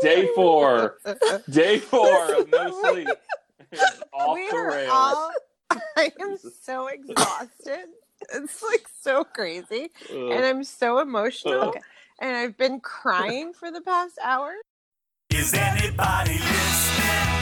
Day four. Day four of no sleep. Off we the rails. all. I am so exhausted. It's like so crazy, Ugh. and I'm so emotional, Ugh. and I've been crying for the past hour. Is anybody listening?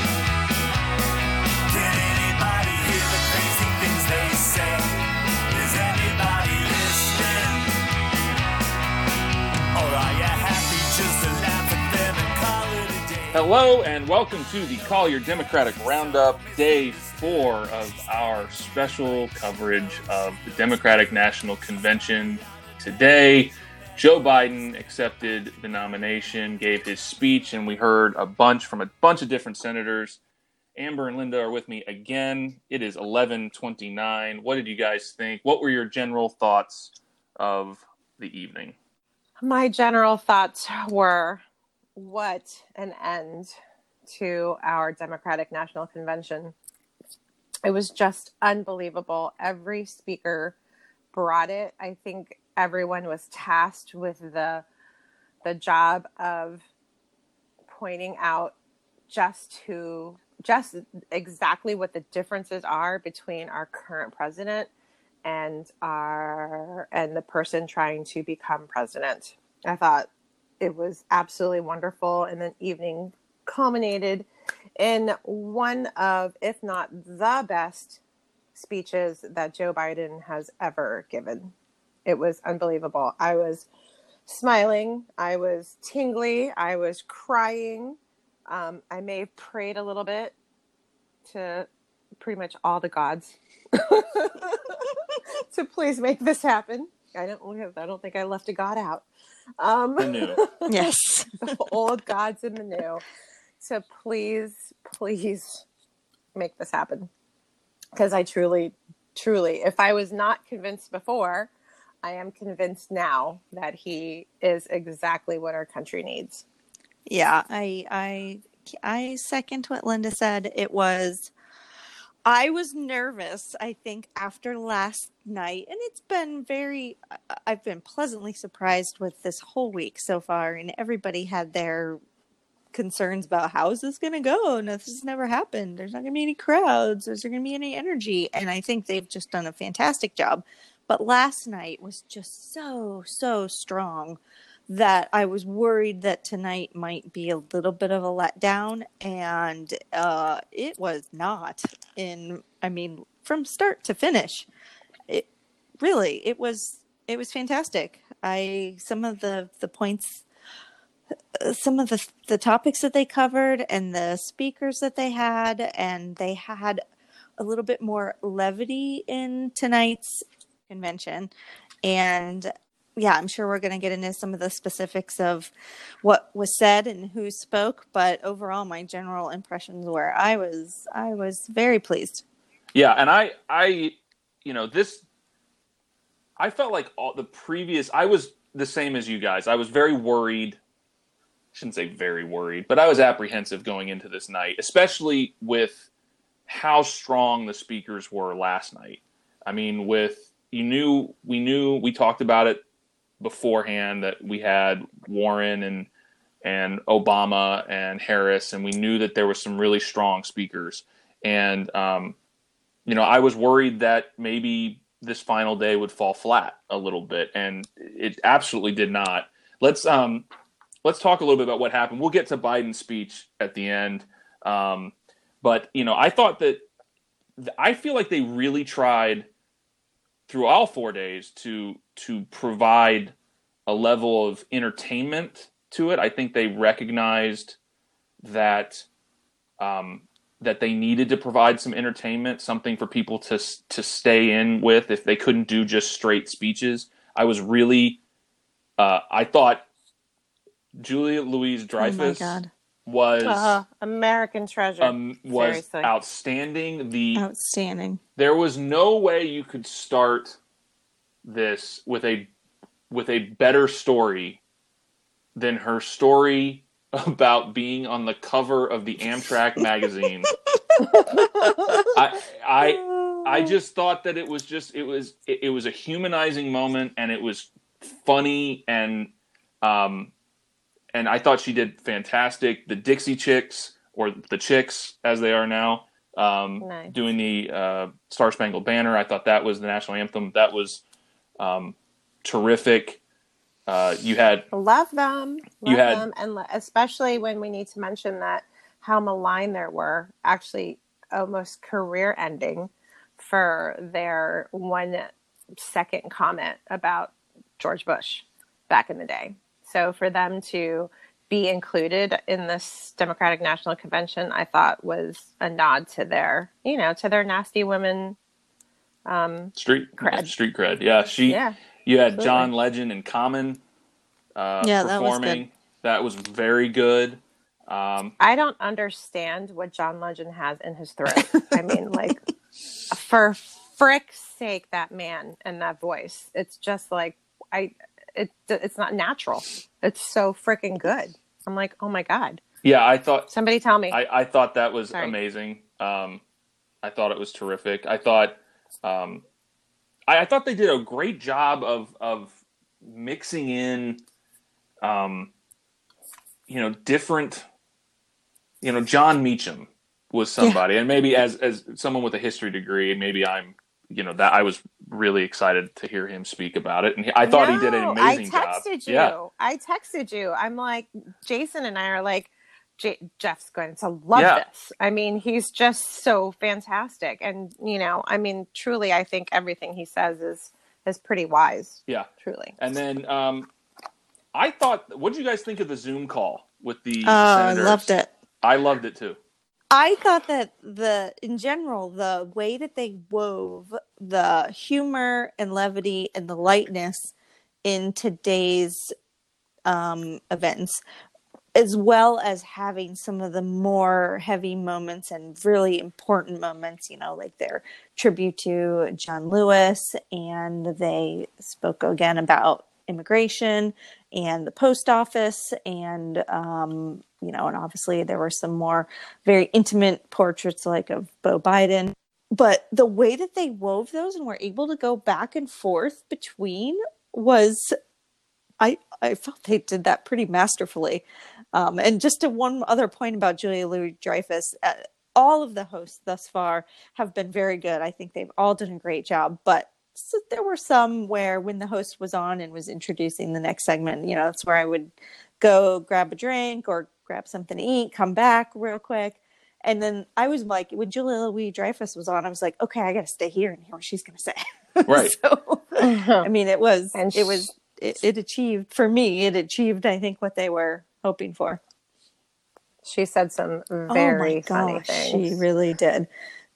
Hello and welcome to the Collier Democratic Roundup, day four of our special coverage of the Democratic National Convention. Today, Joe Biden accepted the nomination, gave his speech, and we heard a bunch from a bunch of different senators. Amber and Linda are with me again. It is 11:29. What did you guys think? What were your general thoughts of the evening? My general thoughts were what an end to our Democratic National Convention. It was just unbelievable. Every speaker brought it. I think everyone was tasked with the the job of pointing out just who just exactly what the differences are between our current president and our and the person trying to become president. I thought it was absolutely wonderful and the evening culminated in one of if not the best speeches that Joe Biden has ever given. It was unbelievable. I was smiling, I was tingly, I was crying. Um, I may have prayed a little bit to pretty much all the gods to please make this happen. I don't. I don't think I left a god out. Um, The new. Yes. the old gods and the new. So please, please make this happen. Because I truly, truly, if I was not convinced before, I am convinced now that he is exactly what our country needs. Yeah, I I I second what Linda said. It was I was nervous, I think, after last night, and it's been very I've been pleasantly surprised with this whole week so far, and everybody had their concerns about how is this going to go and this has never happened there's not going to be any crowds is there going to be any energy and i think they've just done a fantastic job. But last night was just so so strong that I was worried that tonight might be a little bit of a letdown, and uh, it was not. In I mean, from start to finish, it really it was it was fantastic. I some of the the points, uh, some of the the topics that they covered, and the speakers that they had, and they had a little bit more levity in tonight's convention, and yeah, I'm sure we're going to get into some of the specifics of what was said and who spoke, but overall, my general impressions were I was I was very pleased. Yeah, and I, I, you know, this, I felt like all the previous, I was the same as you guys. I was very worried. I shouldn't say very worried, but I was apprehensive going into this night, especially with how strong the speakers were last night. I mean, with you knew we knew we talked about it beforehand that we had Warren and and Obama and Harris, and we knew that there were some really strong speakers. And um, you know, I was worried that maybe this final day would fall flat a little bit, and it absolutely did not. Let's um, let's talk a little bit about what happened. We'll get to Biden's speech at the end, um, but you know, I thought that I feel like they really tried through all four days to to provide a level of entertainment to it. I think they recognized that um, that they needed to provide some entertainment, something for people to to stay in with if they couldn't do just straight speeches. I was really, uh, I thought Julia Louis Oh my Dreyfus god, was Uh, American treasure. um, was seriously. outstanding. The outstanding! there was no way you could start this with a with a better story than her story about being on the cover of the Amtrak magazine. I I I just thought that it was just it was it, it was a humanizing moment and it was funny and um and I thought she did fantastic. The Dixie Chicks, or the Chicks as they are now, um, Nice. doing the uh, Star Spangled Banner. I thought that was the national anthem. That was um, terrific. Uh, you had Love them. Love You had- them. And especially when we need to mention that how maligned there were, actually almost career ending for their one second comment about George Bush back in the day. So for them to be included in this Democratic National Convention, I thought was a nod to their, you know, to their nasty women. Um, street Cred. Street cred. Yeah, she. yeah. You had Absolutely. John Legend and Common uh, Yeah, that was performing. That was very good. Um, I don't understand what John Legend has in his throat. I mean, like, for frick's sake, that man and that voice. It's just like I. It it's not natural. It's so freaking good. I'm like, oh my god. yeah, I thought Somebody tell me. I, I thought that was Sorry. amazing. Um, I thought it was terrific. I thought um, I, I thought they did a great job of of mixing in, um, you know, different. You know, Jon Meacham was somebody, and maybe as as someone with a history degree, maybe I'm, you know, that I was really excited to hear him speak about it, and he, I thought he did an No, amazing I job. you. Yeah, I texted you. I'm like, Jason and I are like, J- Jeff's going to love Yeah. this. I mean, he's just so fantastic, and you know, I mean, truly, I think everything he says is is pretty wise. yeah. Truly. And then um, I thought, what did you guys think of the Zoom call with the? Oh, I loved it. I loved it too. I thought that the in general the way that they wove the humor and levity and the lightness in today's um, events, as well as having some of the more heavy moments and really important moments, you know, like their tribute to John Lewis, and they spoke again about immigration and the post office and um, you know and obviously there were some more very intimate portraits like of Beau Biden. But the way that they wove those and were able to go back and forth between was I I felt they did that pretty masterfully. Um, and just to one other point about Julia Louis Dreyfus uh, all of the hosts thus far have been very good. I think they've all done a great job but so there were some where when the host was on and was introducing the next segment, you know, that's where I would go grab a drink or grab something to eat, come back real quick. And then I was like, when Julia Louis Dreyfus was on, I was like, okay, I got to stay here and hear what she's going to say. Right. so, I mean, it was, And it was, it, it achieved for me, it achieved, I think, what they were hoping for. she said some oh my very funny gosh, things. she really did.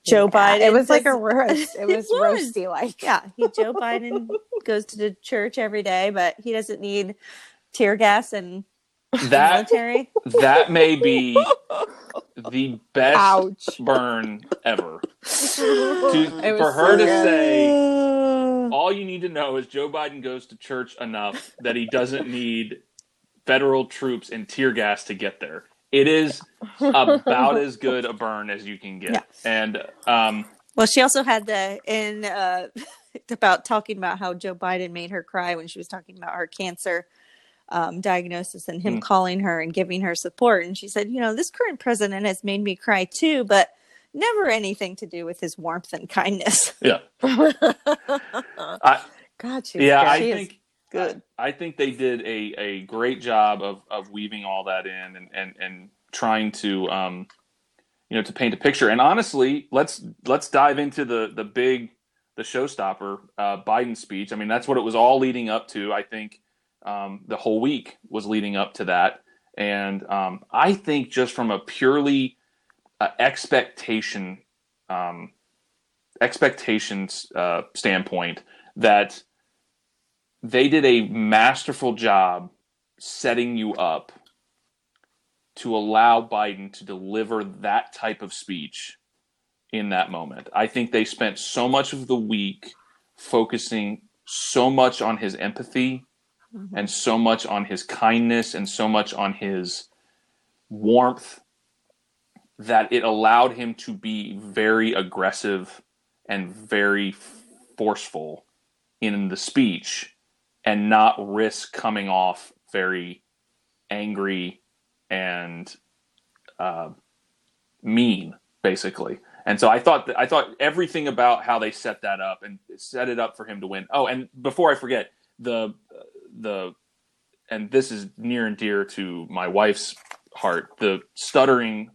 Joe Biden. It was like a roast. It It was, was. roasty like. yeah, he Joe Biden goes to the church every day, but he doesn't need tear gas and That military. that may be the best Ouch. burn ever. To, was for her so to good. say, all you need to know is Joe Biden goes to church enough that he doesn't need federal troops and tear gas to get there. It is about as good a burn as you can get. Yeah. And um, Well, she also had the in uh, about talking about how Joe Biden made her cry when she was talking about her cancer um, diagnosis and him Mm. calling her and giving her support. And she said, you know, this current president has made me cry too, but never anything to do with his warmth and kindness. yeah, I, God, she's yeah. I She is think good. I think they did a, a great job of, of weaving all that in and, and, and trying to um, you know to paint a picture. And honestly, let's let's dive into the the big the showstopper uh, Biden speech. I mean, that's what it was all leading up to. I think um, the whole week was leading up to that, and um, I think just from a purely uh, expectation um, expectations uh, standpoint that they did a masterful job setting you up to allow Biden to deliver that type of speech in that moment. I think they spent so much of the week focusing so much on his empathy mm-hmm. and so much on his kindness and so much on his warmth that it allowed him to be very aggressive and very forceful in the speech and not risk coming off very angry and uh, mean, basically. And so I thought that I thought everything about how they set that up and set it up for him to win. Oh, and before I forget, the the and this is near and dear to my wife's heart. The stuttering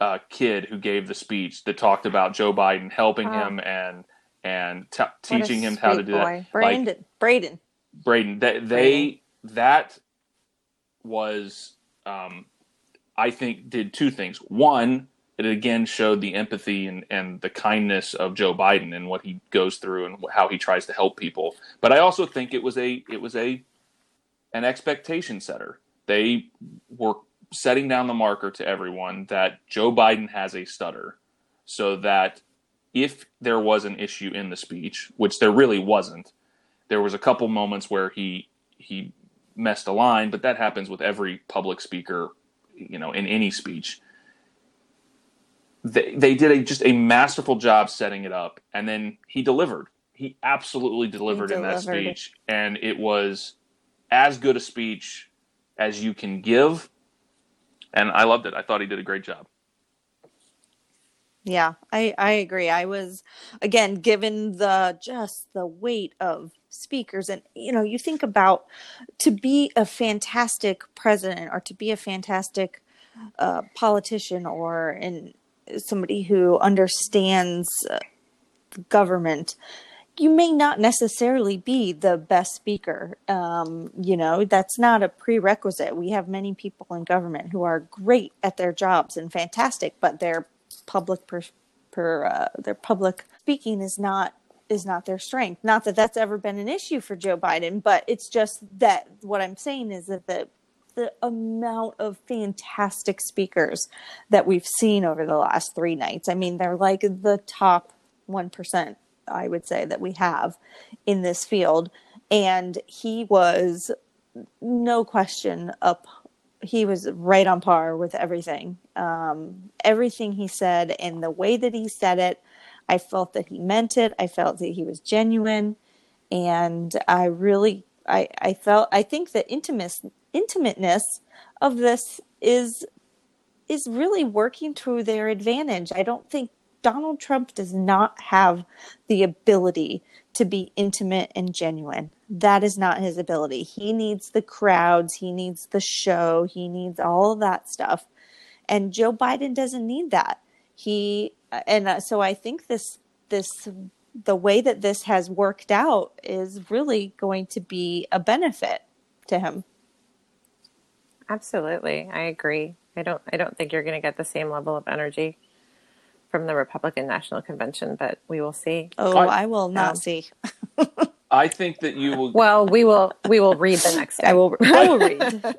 uh, kid who gave the speech that talked about Joe Biden helping Oh. him and and t- teaching him how to do boy. that. Like, Brandon, Brayden. Brayden, they, they that was, um, I think, did two things. One, it again showed the empathy and, and the kindness of Joe Biden and what he goes through and how he tries to help people. But I also think it was a it was a an expectation setter. They were setting down the marker to everyone that Joe Biden has a stutter, so that if there was an issue in the speech, which there really wasn't, there was a couple moments where he he messed a line, but that happens with every public speaker, you know, in any speech. They they did a just a masterful job setting it up, and then he delivered. He absolutely delivered, in that delivered. speech, and it was as good a speech as you can give. And I loved it. I thought he did a great job. Yeah, I I agree. I was again given the just the weight of speakers and you know, you think about to be a fantastic president or to be a fantastic uh, politician or in somebody who understands uh, government you may not necessarily be the best speaker. Um, you know, that's not a prerequisite. We have many people in government who are great at their jobs and fantastic, but their public per, per uh, their public speaking is not is not their strength. Not that that's ever been an issue for Joe Biden, but it's just that what I'm saying is that the the amount of fantastic speakers that we've seen over the last three nights. I mean, they're like the top one percent I would say that we have in this field. And he was no question up. He was right on par with everything. Um, everything he said and the way that he said it, I felt that he meant it. I felt that he was genuine. And I really, I, I felt, I think the intimacy, intimateness of this is, is really working to their advantage. I don't think Donald Trump does not have the ability to be intimate and genuine. That is not his ability. He needs the crowds, he needs the show, he needs all of that stuff. And Joe Biden doesn't need that. He and uh, so I think this this the way that this has worked out is really going to be a benefit to him. Absolutely, I agree. I don't. I don't think you're going to get the same level of energy from the Republican National Convention, but we will see. Oh, I- I, will not Um, see. I think that you will. Well, we will. We will read the next day. I will I will read.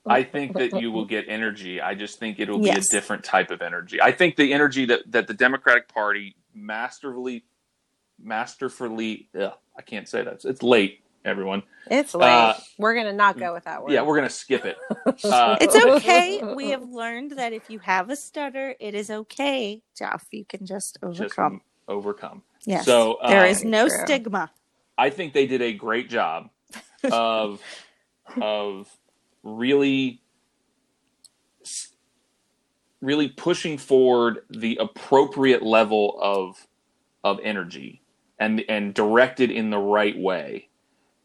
I think that you will get energy. I just think it'll be Yes. a different type of energy. I think the energy that, that the Democratic Party masterfully, masterfully, ugh, I can't say that. It's late, everyone. It's late. Uh, we're going to not go with that word. Yeah, we're gonna skip it. Uh, It's okay. We have learned that if you have a stutter, it is okay, Jeff. You can just just overcome. overcome. yes. So there um, is no True. stigma. I think they did a great job of of really really pushing forward the appropriate level of of energy and and directed in the right way.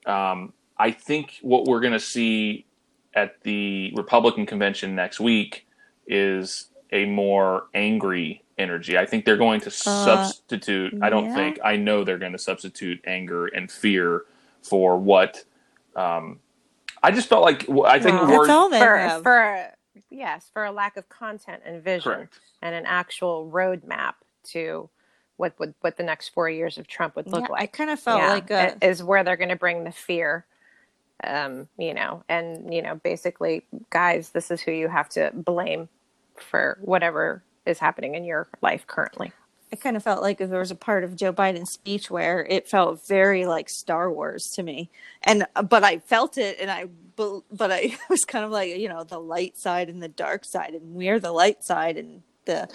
Um, I think what we're going to see at the Republican convention next week is a more angry energy. I think they're going to substitute. I don't yeah. think. I know they're going to substitute anger and fear for what. Um, I just felt like I think Well, the word all they for have. for yes, for a lack of content and vision correct. and an actual roadmap to what would what the next four years of Trump would look Yeah, I kind of felt Yeah, like a, it is where they're going to bring the fear. Um, you know, and you know, basically, guys, this is who you have to blame for whatever is happening in your life currently. I kind of felt like there was a part of Joe Biden's speech where it felt very like Star Wars to me, and uh, but I felt it, and I but I was kind of like you know the light side and the dark side, and we're the light side, and the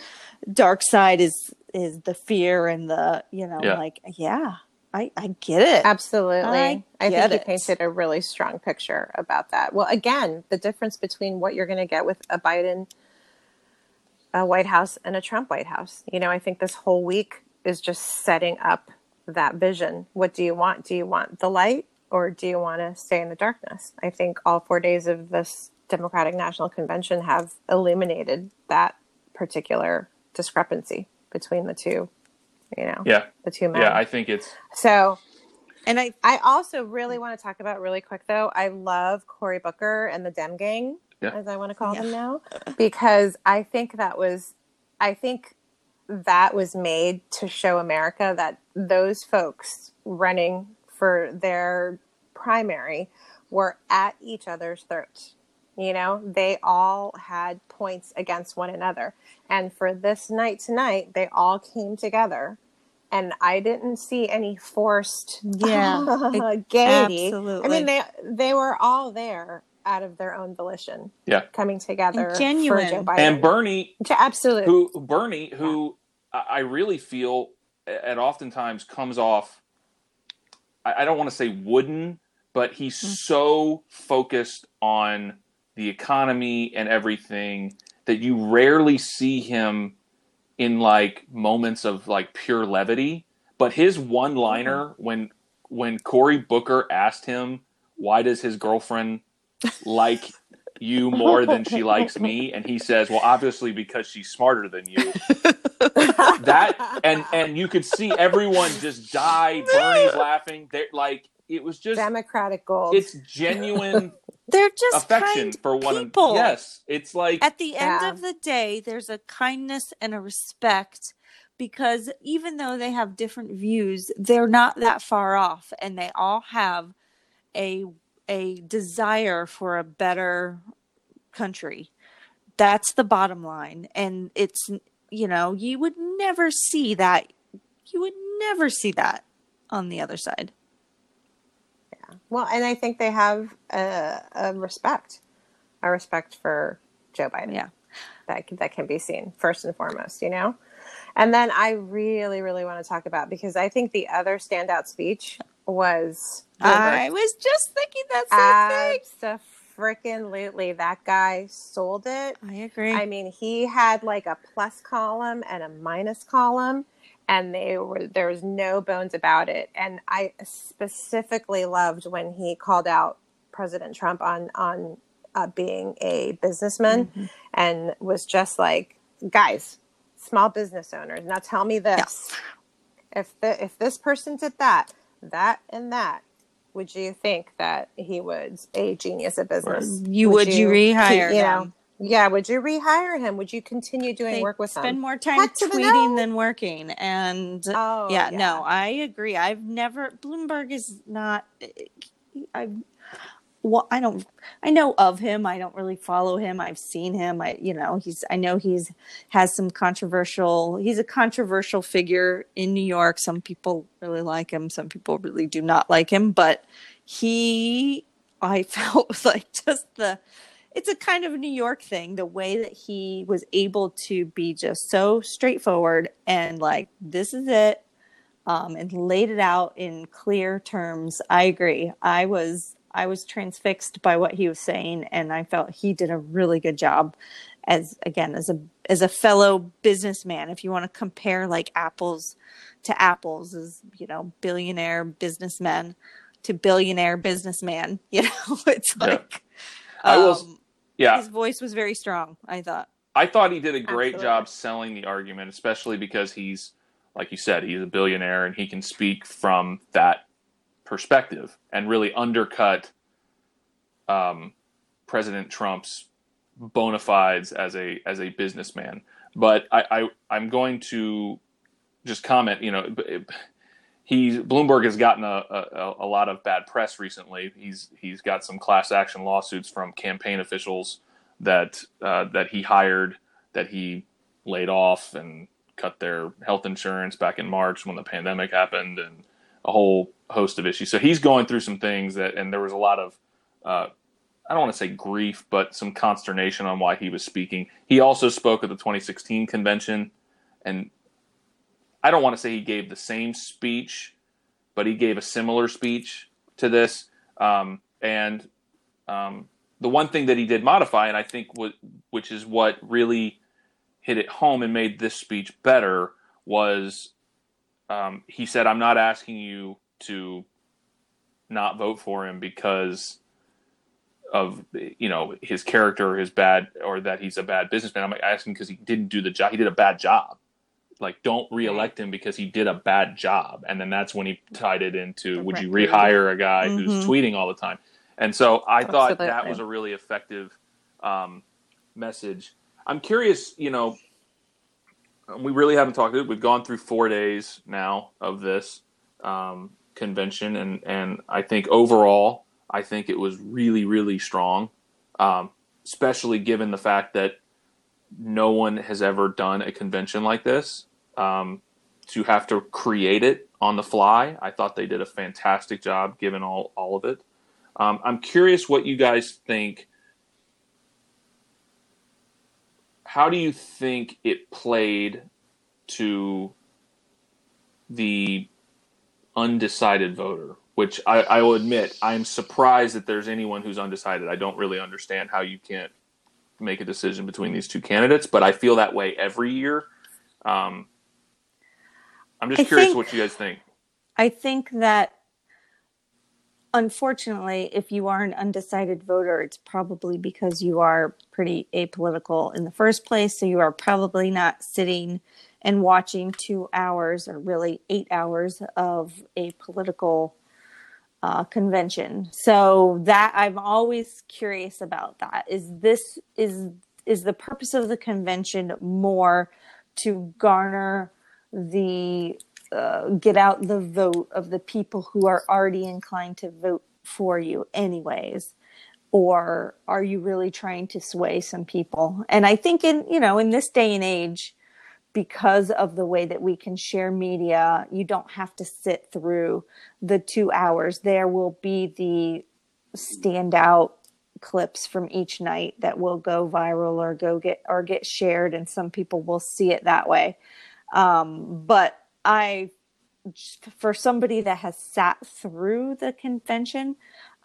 dark side is is the fear and the you know Yeah. like yeah I, I get it. Absolutely. I I, think it. you painted a really strong picture about that. Well, again, the difference between what you're going to get with a Biden a White House and a Trump White House. You know, I think this whole week is just setting up that vision. What do you want? Do you want the light or do you want to stay in the darkness? I think all four days of this Democratic National Convention have illuminated that particular discrepancy between the two, you know, Yeah, the two men. yeah. I think it's so And I I also really want to talk about really quick though. I love Cory Booker and the Dem Gang, Yeah. as I want to call Yeah. them now, because I think that was, I think that was made to show America that those folks running for their primary were at each other's throats. You know, they all had points against one another. And for this night tonight, they all came together. And I didn't see any forced Yeah, it- gaiety. I mean, they they were all there out of their own volition. Yeah. coming together And for genuine. Joe Biden. and Bernie absolutely. who Bernie, who I I really feel at oftentimes comes off. I I don't want to say wooden, but he's Mm. so focused on the economy and everything that you rarely see him in like moments of like pure levity. But his one liner Mm-hmm. when when Cory Booker asked him why does his girlfriend like you more than she likes me and he says well obviously because she's smarter than you that and and you could see everyone just die bernie's laughing they're like it was just Democratic gold. it's genuine they're just affection kind for one people. yes it's like At the end Yeah. of the day, there's a kindness and a respect because even though they have different views, they're not that far off and they all have a a desire for a better country. That's the bottom line. And it's you know, you would never see that you would never see that on the other side. Yeah. Well, and I think they have a, a respect, a respect for Joe Biden. Yeah. that that can be seen first and foremost, you know. And then I really, really want to talk about because I think the other standout speech was I was just thinking that same thing. freaking lately that guy sold it. I agree. I mean, he had like a plus column and a minus column, and they were there was no bones about it. And I specifically loved when he called out President Trump on on uh, being a businessman, Mm-hmm. and was just like, guys, small business owners. Now tell me this: if the if this person did that, that, and that. Would you think that he was a genius at business? you would you rehire you know, them? yeah, would you rehire him? Would you continue doing they work with spend him? more time Heck tweeting no. than working and Oh, yeah, yeah. no i agree i've never bloomberg is not eh, eh, i well i don't i know of him. I don't really follow him. I've seen him. I you know he's i know he's has some controversial he's a controversial figure in new york. Some people really like him. Some people really do not like him. But he i felt like just the it's a kind of New York thing, the way that he was able to be just so straightforward and like, this is it, um, and laid it out in clear terms. I agree. I was I was transfixed by what he was saying, and I felt he did a really good job as again as a as a fellow businessman. If you want to compare like apples to apples, as you know, billionaire businessman to billionaire businessman, you know, it's Yeah. like. I will- um, yeah his voice was very strong. I thought. I thought he did a great Absolutely. job selling the argument, especially because he's, like you said, he's a billionaire and he can speak from that perspective and really undercut um, President Trump's bona fides as a as a businessman. But I, I I'm going to just comment. You know, he's Bloomberg has gotten a, a, a lot of bad press recently. He's he's got some class action lawsuits from campaign officials that uh, that he hired that he laid off and cut their health insurance back in March when the pandemic happened and a whole host of issues. So he's going through some things that and there was a lot of uh, I don't want to say grief, but some consternation on why he was speaking. He also spoke at the 2016 convention, and I don't want to say he gave the same speech but he gave a similar speech to this. Um, and um, the one thing that he did modify, and I think what, which is what really hit it home and made this speech better, was um, he said, "I'm not asking you to not vote for him because." of you know his character or his bad or that he's a bad businessman. I'm asking because he didn't do the job. He did a bad job. Like don't reelect him because he did a bad job. And then that's when he tied it into The would you rehire a guy who's Mhm. tweeting all the time? And so I thought that was a really effective um, message. I'm curious, you know, we really haven't talked. We've gone through four days now of this um, convention, and and I think overall, I think it was really really strong, um, especially given the fact that no one has ever done a convention like this. Um, to have to create it on the fly, I thought they did a fantastic job, given all all of it. Um, I'm curious what you guys think. How do you think it played to the undecided voter? Which I, I will admit, I'm surprised that there's anyone who's undecided. I don't really understand how you can't make a decision between these two candidates, but I feel that way every year. Um, I'm just I curious think- what you guys think. I think that unfortunately, if you are an undecided voter, it's probably because you are pretty apolitical in the first place. So you are probably not sitting and watching two hours or really eight hours of a political uh, convention. So that I'm always curious about that. Is this is is the purpose of the convention more to garner the uh, get out the vote of the people who are already inclined to vote for you anyways? Or are you really trying to sway some people? And i think in you know in this day and age because of the way that we can share media you don't have to sit through the 2 hours. There will be the standout clips from each night that will go viral or go get or get shared and some people will see it that way. Um, but I, for somebody that has sat through the convention,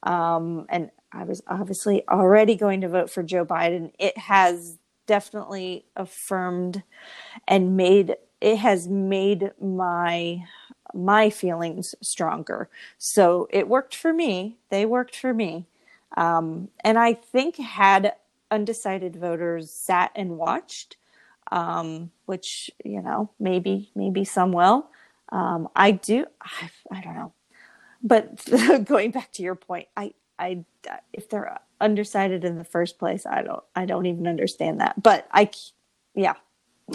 um, and I was obviously already going to vote for Joe Biden, it has definitely affirmed and made it has made my my feelings stronger. So it worked for me. They worked for me. Um, and I think had undecided voters sat and watched, um, which you know maybe maybe some will. Um, I do. I, I don't know, but going back to your point, I I if they're undecided in the first place, I don't I don't even understand that. But I, yeah.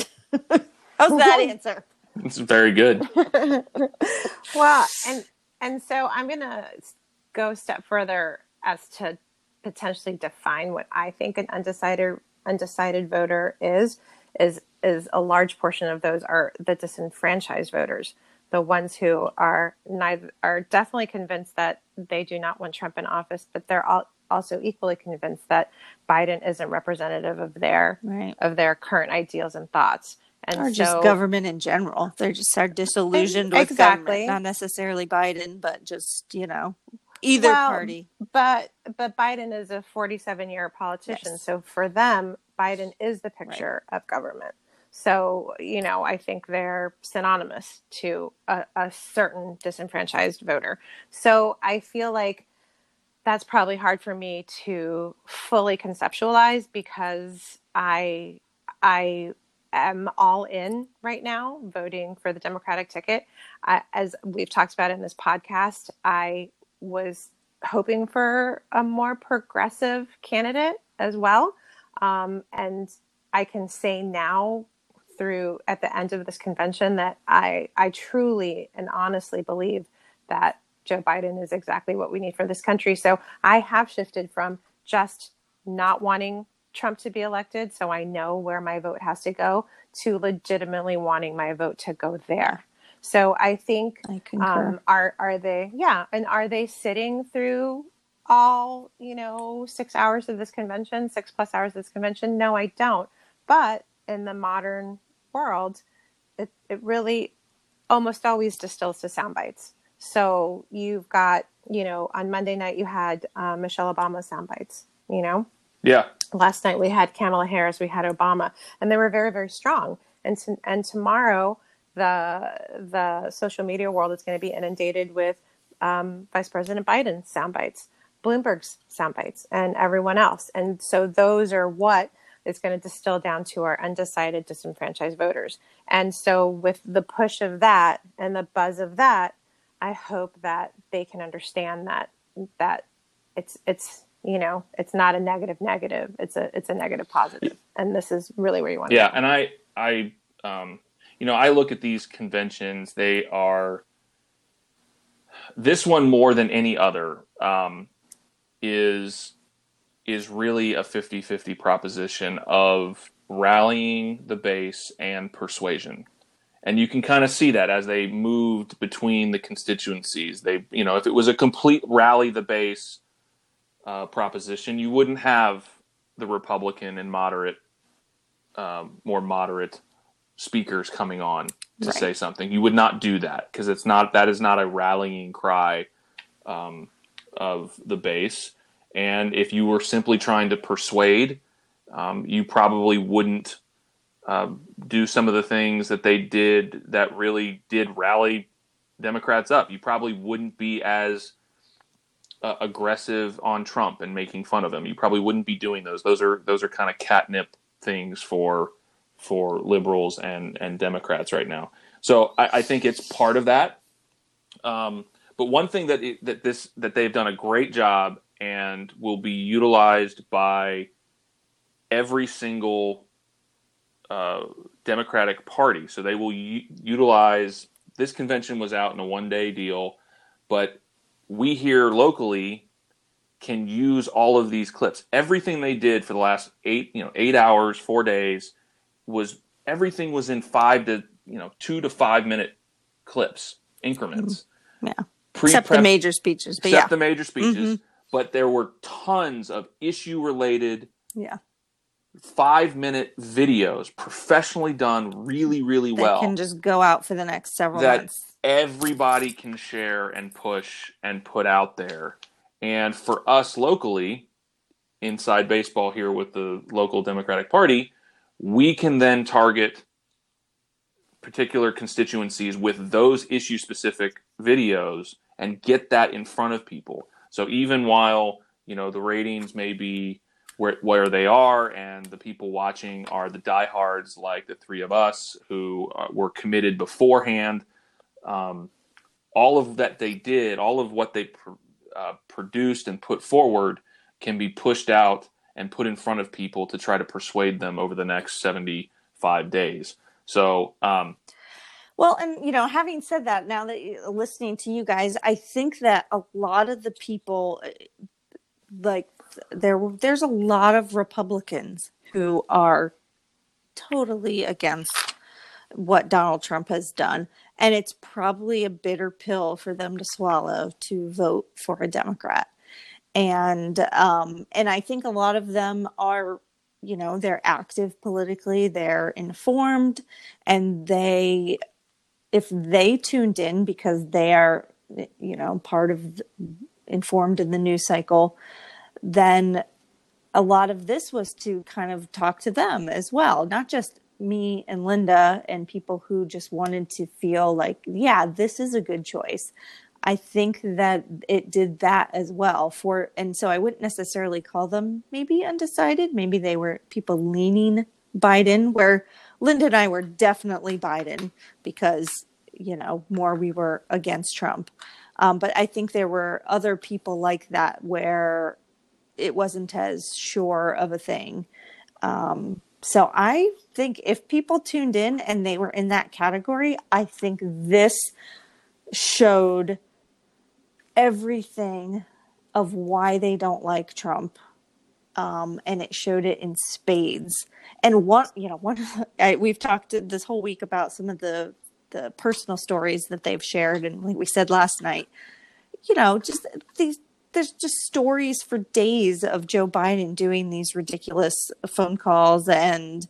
How's that answer? It's very good. well, and and so I'm gonna go a step further as to potentially define what I think an undecided undecided voter is. Is is a large portion of those are the disenfranchised voters, the ones who are neither are definitely convinced that they do not want Trump in office, but they're all also equally convinced that Biden isn't representative of their Right. of their current ideals and thoughts. And Or so, just government in general. They're just are disillusioned with Exactly. government, not necessarily Biden, but just you know either Well, party. but but Biden is a 47 year politician, Yes. so for them, Biden is the picture of government. So you know, I think they're synonymous to a, a certain disenfranchised voter. So I feel like that's probably hard for me to fully conceptualize because I I am all in right now voting for the Democratic ticket. I, as we've talked about in this podcast, I was hoping for a more progressive candidate as well. Um, and I can say now through at the end of this convention that I, I truly and honestly believe that Joe Biden is exactly what we need for this country. So I have shifted from just not wanting Trump to be elected, so I know where my vote has to go, to legitimately wanting my vote to go there. So I think I concur. um, are are they yeah, and are they sitting through all you know six hours of this convention, six plus hours of this convention? No, I don't. But in the modern world, it it really almost always distills to sound bites. So you've got, you know, on Monday night you had uh, Michelle Obama sound bites, you know, Yeah. last night we had Kamala Harris, we had Obama, and they were very, very strong. And to, and tomorrow, the the social media world is going to be inundated with um, Vice President Biden's sound bites, Bloomberg's sound bites, and everyone else. And so those are what is going to distill down to our undecided, disenfranchised voters. And so with the push of that and the buzz of that, I hope that they can understand that that it's it's you know it's not a negative negative it's a it's a negative positive and this is really where you want Yeah, to and I, I, um, you know, I look at these conventions. They are this one more than any other um, is is really a 50-50 proposition of rallying the base and persuasion. And you can kind of see that as they moved between the constituencies. They, you know, if it was a complete rally the base uh, proposition, you wouldn't have the Republican and moderate um, more moderate speakers coming on to Right. say something. You would not do that because it's not that is not a rallying cry um, of the base. And if you were simply trying to persuade, um, you probably wouldn't um, do some of the things that they did that really did rally Democrats up. You probably wouldn't be as uh, aggressive on Trump and making fun of him. You probably wouldn't be doing those. Those are those are kind of catnip things for for liberals and and Democrats right now. So I, I think it's part of that. Um, but one thing that it, that this that they've done a great job and will be utilized by every single uh, Democratic Party. So they will u- utilize this convention was out in a one day deal, but we here locally can use all of these clips. Everything they did for the last eight, you know, eight hours, four days was everything was in five to you know two to five minute clips increments. Yeah. Except the major speeches. But except yeah. the major speeches. Mhm. But there were tons of issue related yeah. five minute videos, professionally done, really, really That well. can just go out for the next several That- months. everybody can share and push and put out there. And for us locally, inside baseball here with the local Democratic Party, we can then target particular constituencies with those issue specific videos and get that in front of people. So even while, you know, the ratings may be where where they are and the people watching are the diehards like the three of us who uh, were committed beforehand um, all of that they did, all of what they pr- uh, produced and put forward can be pushed out and put in front of people to try to persuade them over the next 75 days. So, um, Well, and you know, having said that, now that you're listening to you guys, I think that a lot of the people, uh, like there, there's a lot of Republicans who are totally against what Donald Trump has done, and it's probably a bitter pill for them to swallow to vote for a Democrat. And um, and I think a lot of them are, you know, they're active politically, they're informed, and they if they tuned in because they are you know part of informed in the news cycle then a lot of this was to kind of talk to them as well not just me and linda and people who just wanted to feel like yeah this is a good choice i think that it did that as well for and so i wouldn't necessarily call them maybe undecided. Maybe they were people leaning biden where linda and i were definitely biden because you know more we were against trump. Um, but i think there were other people like that where it wasn't as sure of a thing. Um, so i think if people tuned in and they were in that category i think this showed everything of why they don't like trump um, and it showed it in spades. And one you know one I, we've talked this whole week about some of the the personal stories that they've shared and like we said last night you know just these there's just stories for days of joe biden doing these ridiculous phone calls and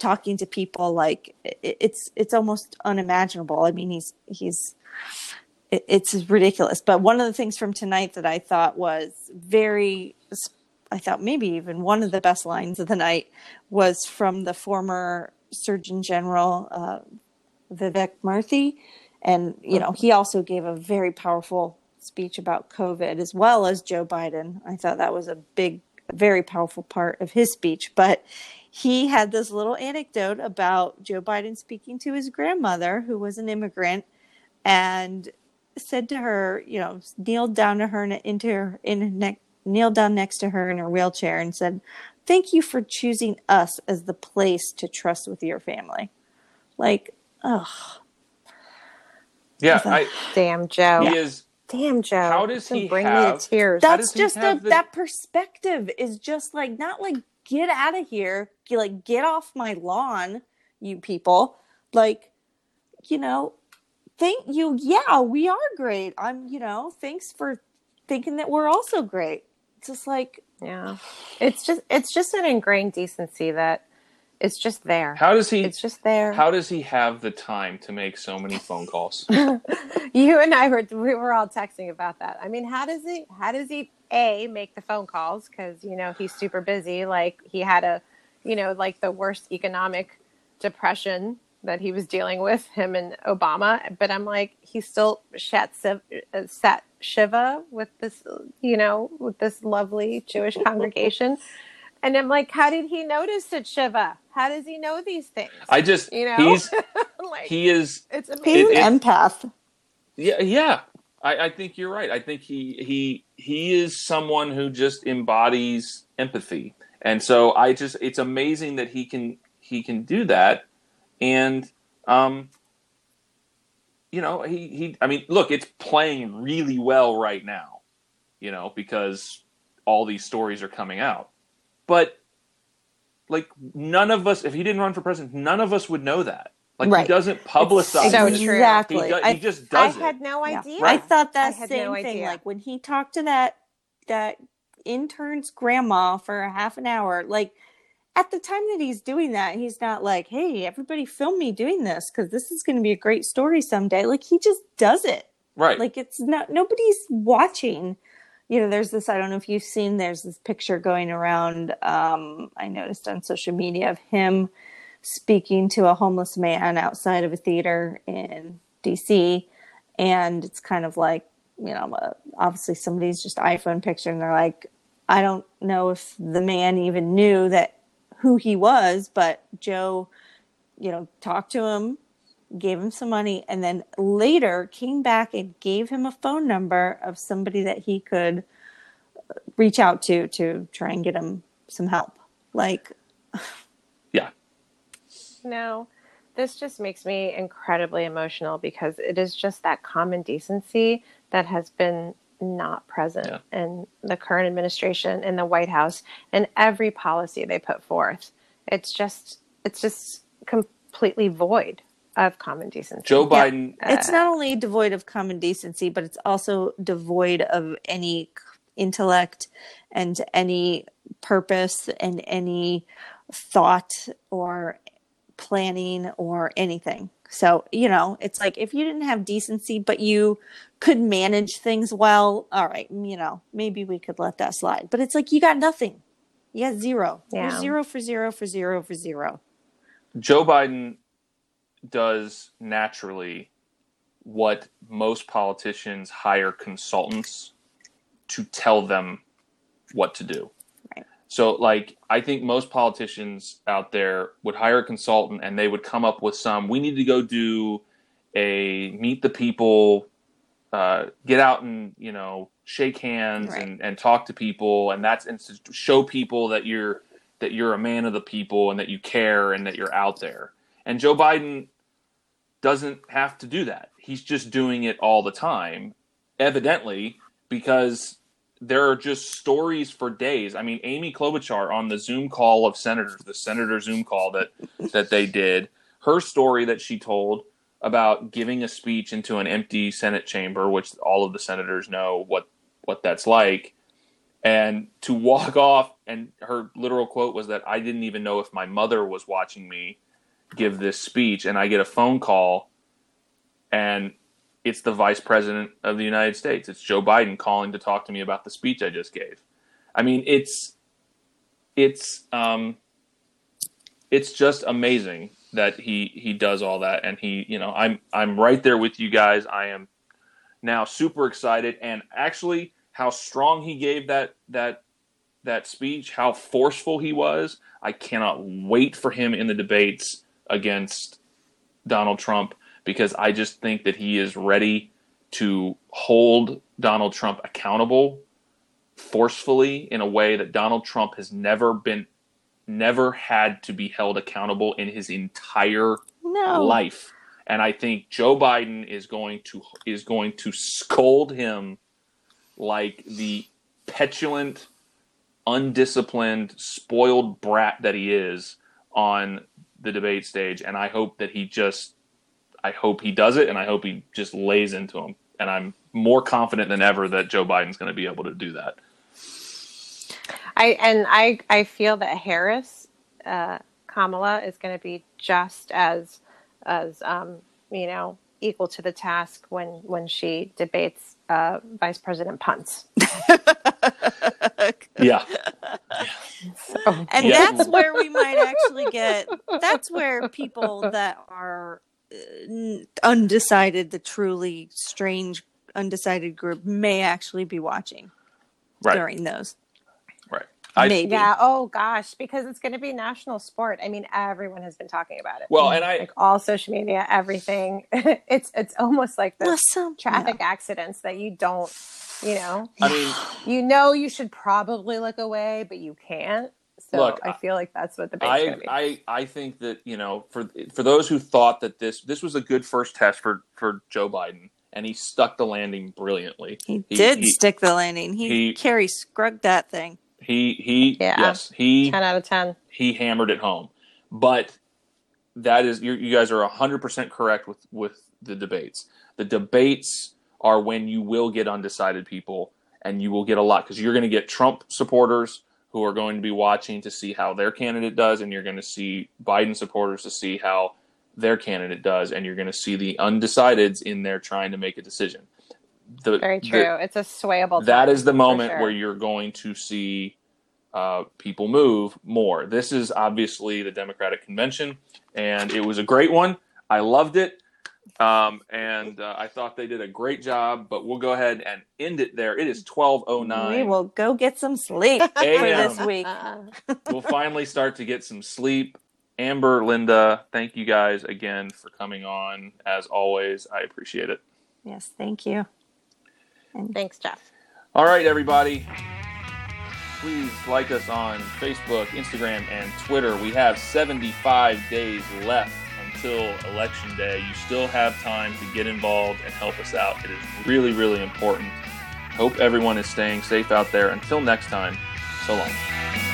talking to people like it's it's almost unimaginable. I mean he's he's it, it's ridiculous. But one of the things from tonight that I thought was very, I thought maybe even one of the best lines of the night was from the former Surgeon General uh, Vivek Murthy, and you know he also gave a very powerful speech about COVID as well as Joe Biden. I thought that was a big, very powerful part of his speech, but. He had this little anecdote about Joe Biden speaking to his grandmother, who was an immigrant, and said to her, you know, kneeled down to her into her in her neck, kneeled down next to her in her wheelchair and said, "Thank you for choosing us as the place to trust with your family." Like, ugh. Yeah, I, Damn, Joe. he is. Damn, Joe. How does he bring me to tears? That's just a, the- that perspective is just like not like get out of here, get, like get off my lawn, you people. Like, you know, thank you. Yeah, we are great. I'm, you know, thanks for thinking that we're also great. It's just like yeah. It's just it's just an ingrained decency that it's just there. How does he? it's just there. How does he have the time to make so many phone calls? you and I were we were all texting about that. I mean, how does he how does he a make the phone calls cuz you know he's super busy like he had a you know like the worst economic depression that he was dealing with him and Obama, but I'm like he still sat siv- uh, sat shiva with this you know with this lovely Jewish congregation. And I'm like, how did he notice it, Shiva? How does he know these things? I just you know, he's like he is it's he's amazing. It- an it- empath. yeah yeah. I, I think you're right. I think he he he is someone who just embodies empathy, and so I just it's amazing that he can he can do that, and um, you know he he I mean look, it's playing really well right now, you know because all these stories are coming out, but like none of us if he didn't run for president, none of us would know that. Like Right. he doesn't publicize so it. true. Exactly. He, do- I- he just I does it. had no Yeah. idea. I thought that I same no thing. idea. Like when he talked to that that intern's grandma for a half an hour, like at the time that he's doing that, he's not like, "Hey, everybody, film me doing this because this is going to be a great story someday." Like he just does it. right. Like it's not nobody's watching. You know, there's this. I don't know if you've seen. There's this picture going around. Um, I noticed on social media of him speaking to a homeless man outside of a theater in DC, and it's kind of like you know, uh, obviously somebody's just iPhone picture, and they're like, I don't know if the man even knew that who he was, but Joe, you know, talked to him, gave him some money, and then later came back and gave him a phone number of somebody that he could uh, reach out to to try and get him some help. Like, yeah. No, this just makes me incredibly emotional because it is just that common decency that has been not present Yeah. in the current administration in the White House and every policy they put forth. It's just it's just completely void of common decency. Joe Yeah. Biden it's uh, not only devoid of common decency, but it's also devoid of any intellect and any purpose and any thought or planning or anything. So, you know, it's like if you didn't have decency, but you could manage things well, all right, you know, maybe we could let that slide. But it's like you got nothing. You got zero. You're zero for zero for zero for zero. Joe Biden does naturally what most politicians hire consultants to tell them what to do. So, like, I think most politicians out there would hire a consultant and they would come up with some, we need to go do a meet the people, uh, get out and, you know, shake hands Right. and, and talk to people. And that's and to show people that you're, that you're a man of the people and that you care and that you're out there. And Joe Biden doesn't have to do that. He's just doing it all the time, evidently, because there are just stories for days. I mean, Amy Klobuchar on the Zoom call of senators, the senator Zoom call that that they did, her story that she told about giving a speech into an empty Senate chamber, which all of the senators know what what that's like, and to walk off and her literal quote was that I didn't even know if my mother was watching me give this speech and I get a phone call and it's the vice president of the United States. It's Joe Biden calling to talk to me about the speech I just gave. I mean, it's it's um, it's just amazing that he he does all that, and he you know I'm I'm right there with you guys. I am now super excited, and actually how strong he gave that that that speech, how forceful he was. I cannot wait for him in the debates against Donald Trump because I just think that he is ready to hold Donald Trump accountable forcefully in a way that Donald Trump has never been never had to be held accountable in his entire No. life. And I think Joe Biden is going to is going to scold him like the petulant, undisciplined, spoiled brat that he is on the debate stage. And I hope that he just I hope he does it and I hope he just lays into him. And I'm more confident than ever that Joe Biden's going to be able to do that. I and I I feel that Harris, uh, Kamala, is going to be just as as um, you know equal to the task when when she debates uh, Vice President Punts. Yeah. So, And Yeah. that's where we might actually get. That's where people that are n- undecided, the truly strange undecided group, may actually be watching Right. during those. Right. I, Maybe. yeah. Oh gosh, because it's going to be national sport. I mean, everyone has been talking about it. Well, and I like all social media, everything. it's it's almost like the Well, some traffic accidents that you don't. You know, I mean you know you should probably look away, but you can't. So Look, I feel like that's what the debate's I. I I think that you know for for those who thought that this this was a good first test for for Joe Biden and he stuck the landing brilliantly. He, He- did he- stick the landing. He, he- Kerri Strugged that thing. He he Yeah. yes he Ten out of ten. he hammered it home. But that is you you guys are hundred percent correct with with the debates. The debates are when you will get undecided people and you will get a lot because you're going to get Trump supporters who are going to be watching to see how their candidate does, and you're going to see Biden supporters to see how their candidate does, and you're going to see the undecideds in there trying to make a decision. The, Very the- true. it's a swayable. that is the moment sure. where you're going to see uh, people move more. This is obviously the Democratic convention, and it was a great one. I loved it, um, and uh, I thought they did a great job. But we'll go ahead and end it there. It is 12.09. We will go get some sleep for this week. We'll finally start to get some sleep. Amber, Linda, thank you guys again for coming on. As always, I appreciate it. Yes, thank you. And thanks, Jeff. All right, everybody. Please like us on Facebook, Instagram, and Twitter. We have 75 days left until Election Day. You still have time to get involved and help us out. It is really, really important. Hope everyone is staying safe out there. Until next time, so long.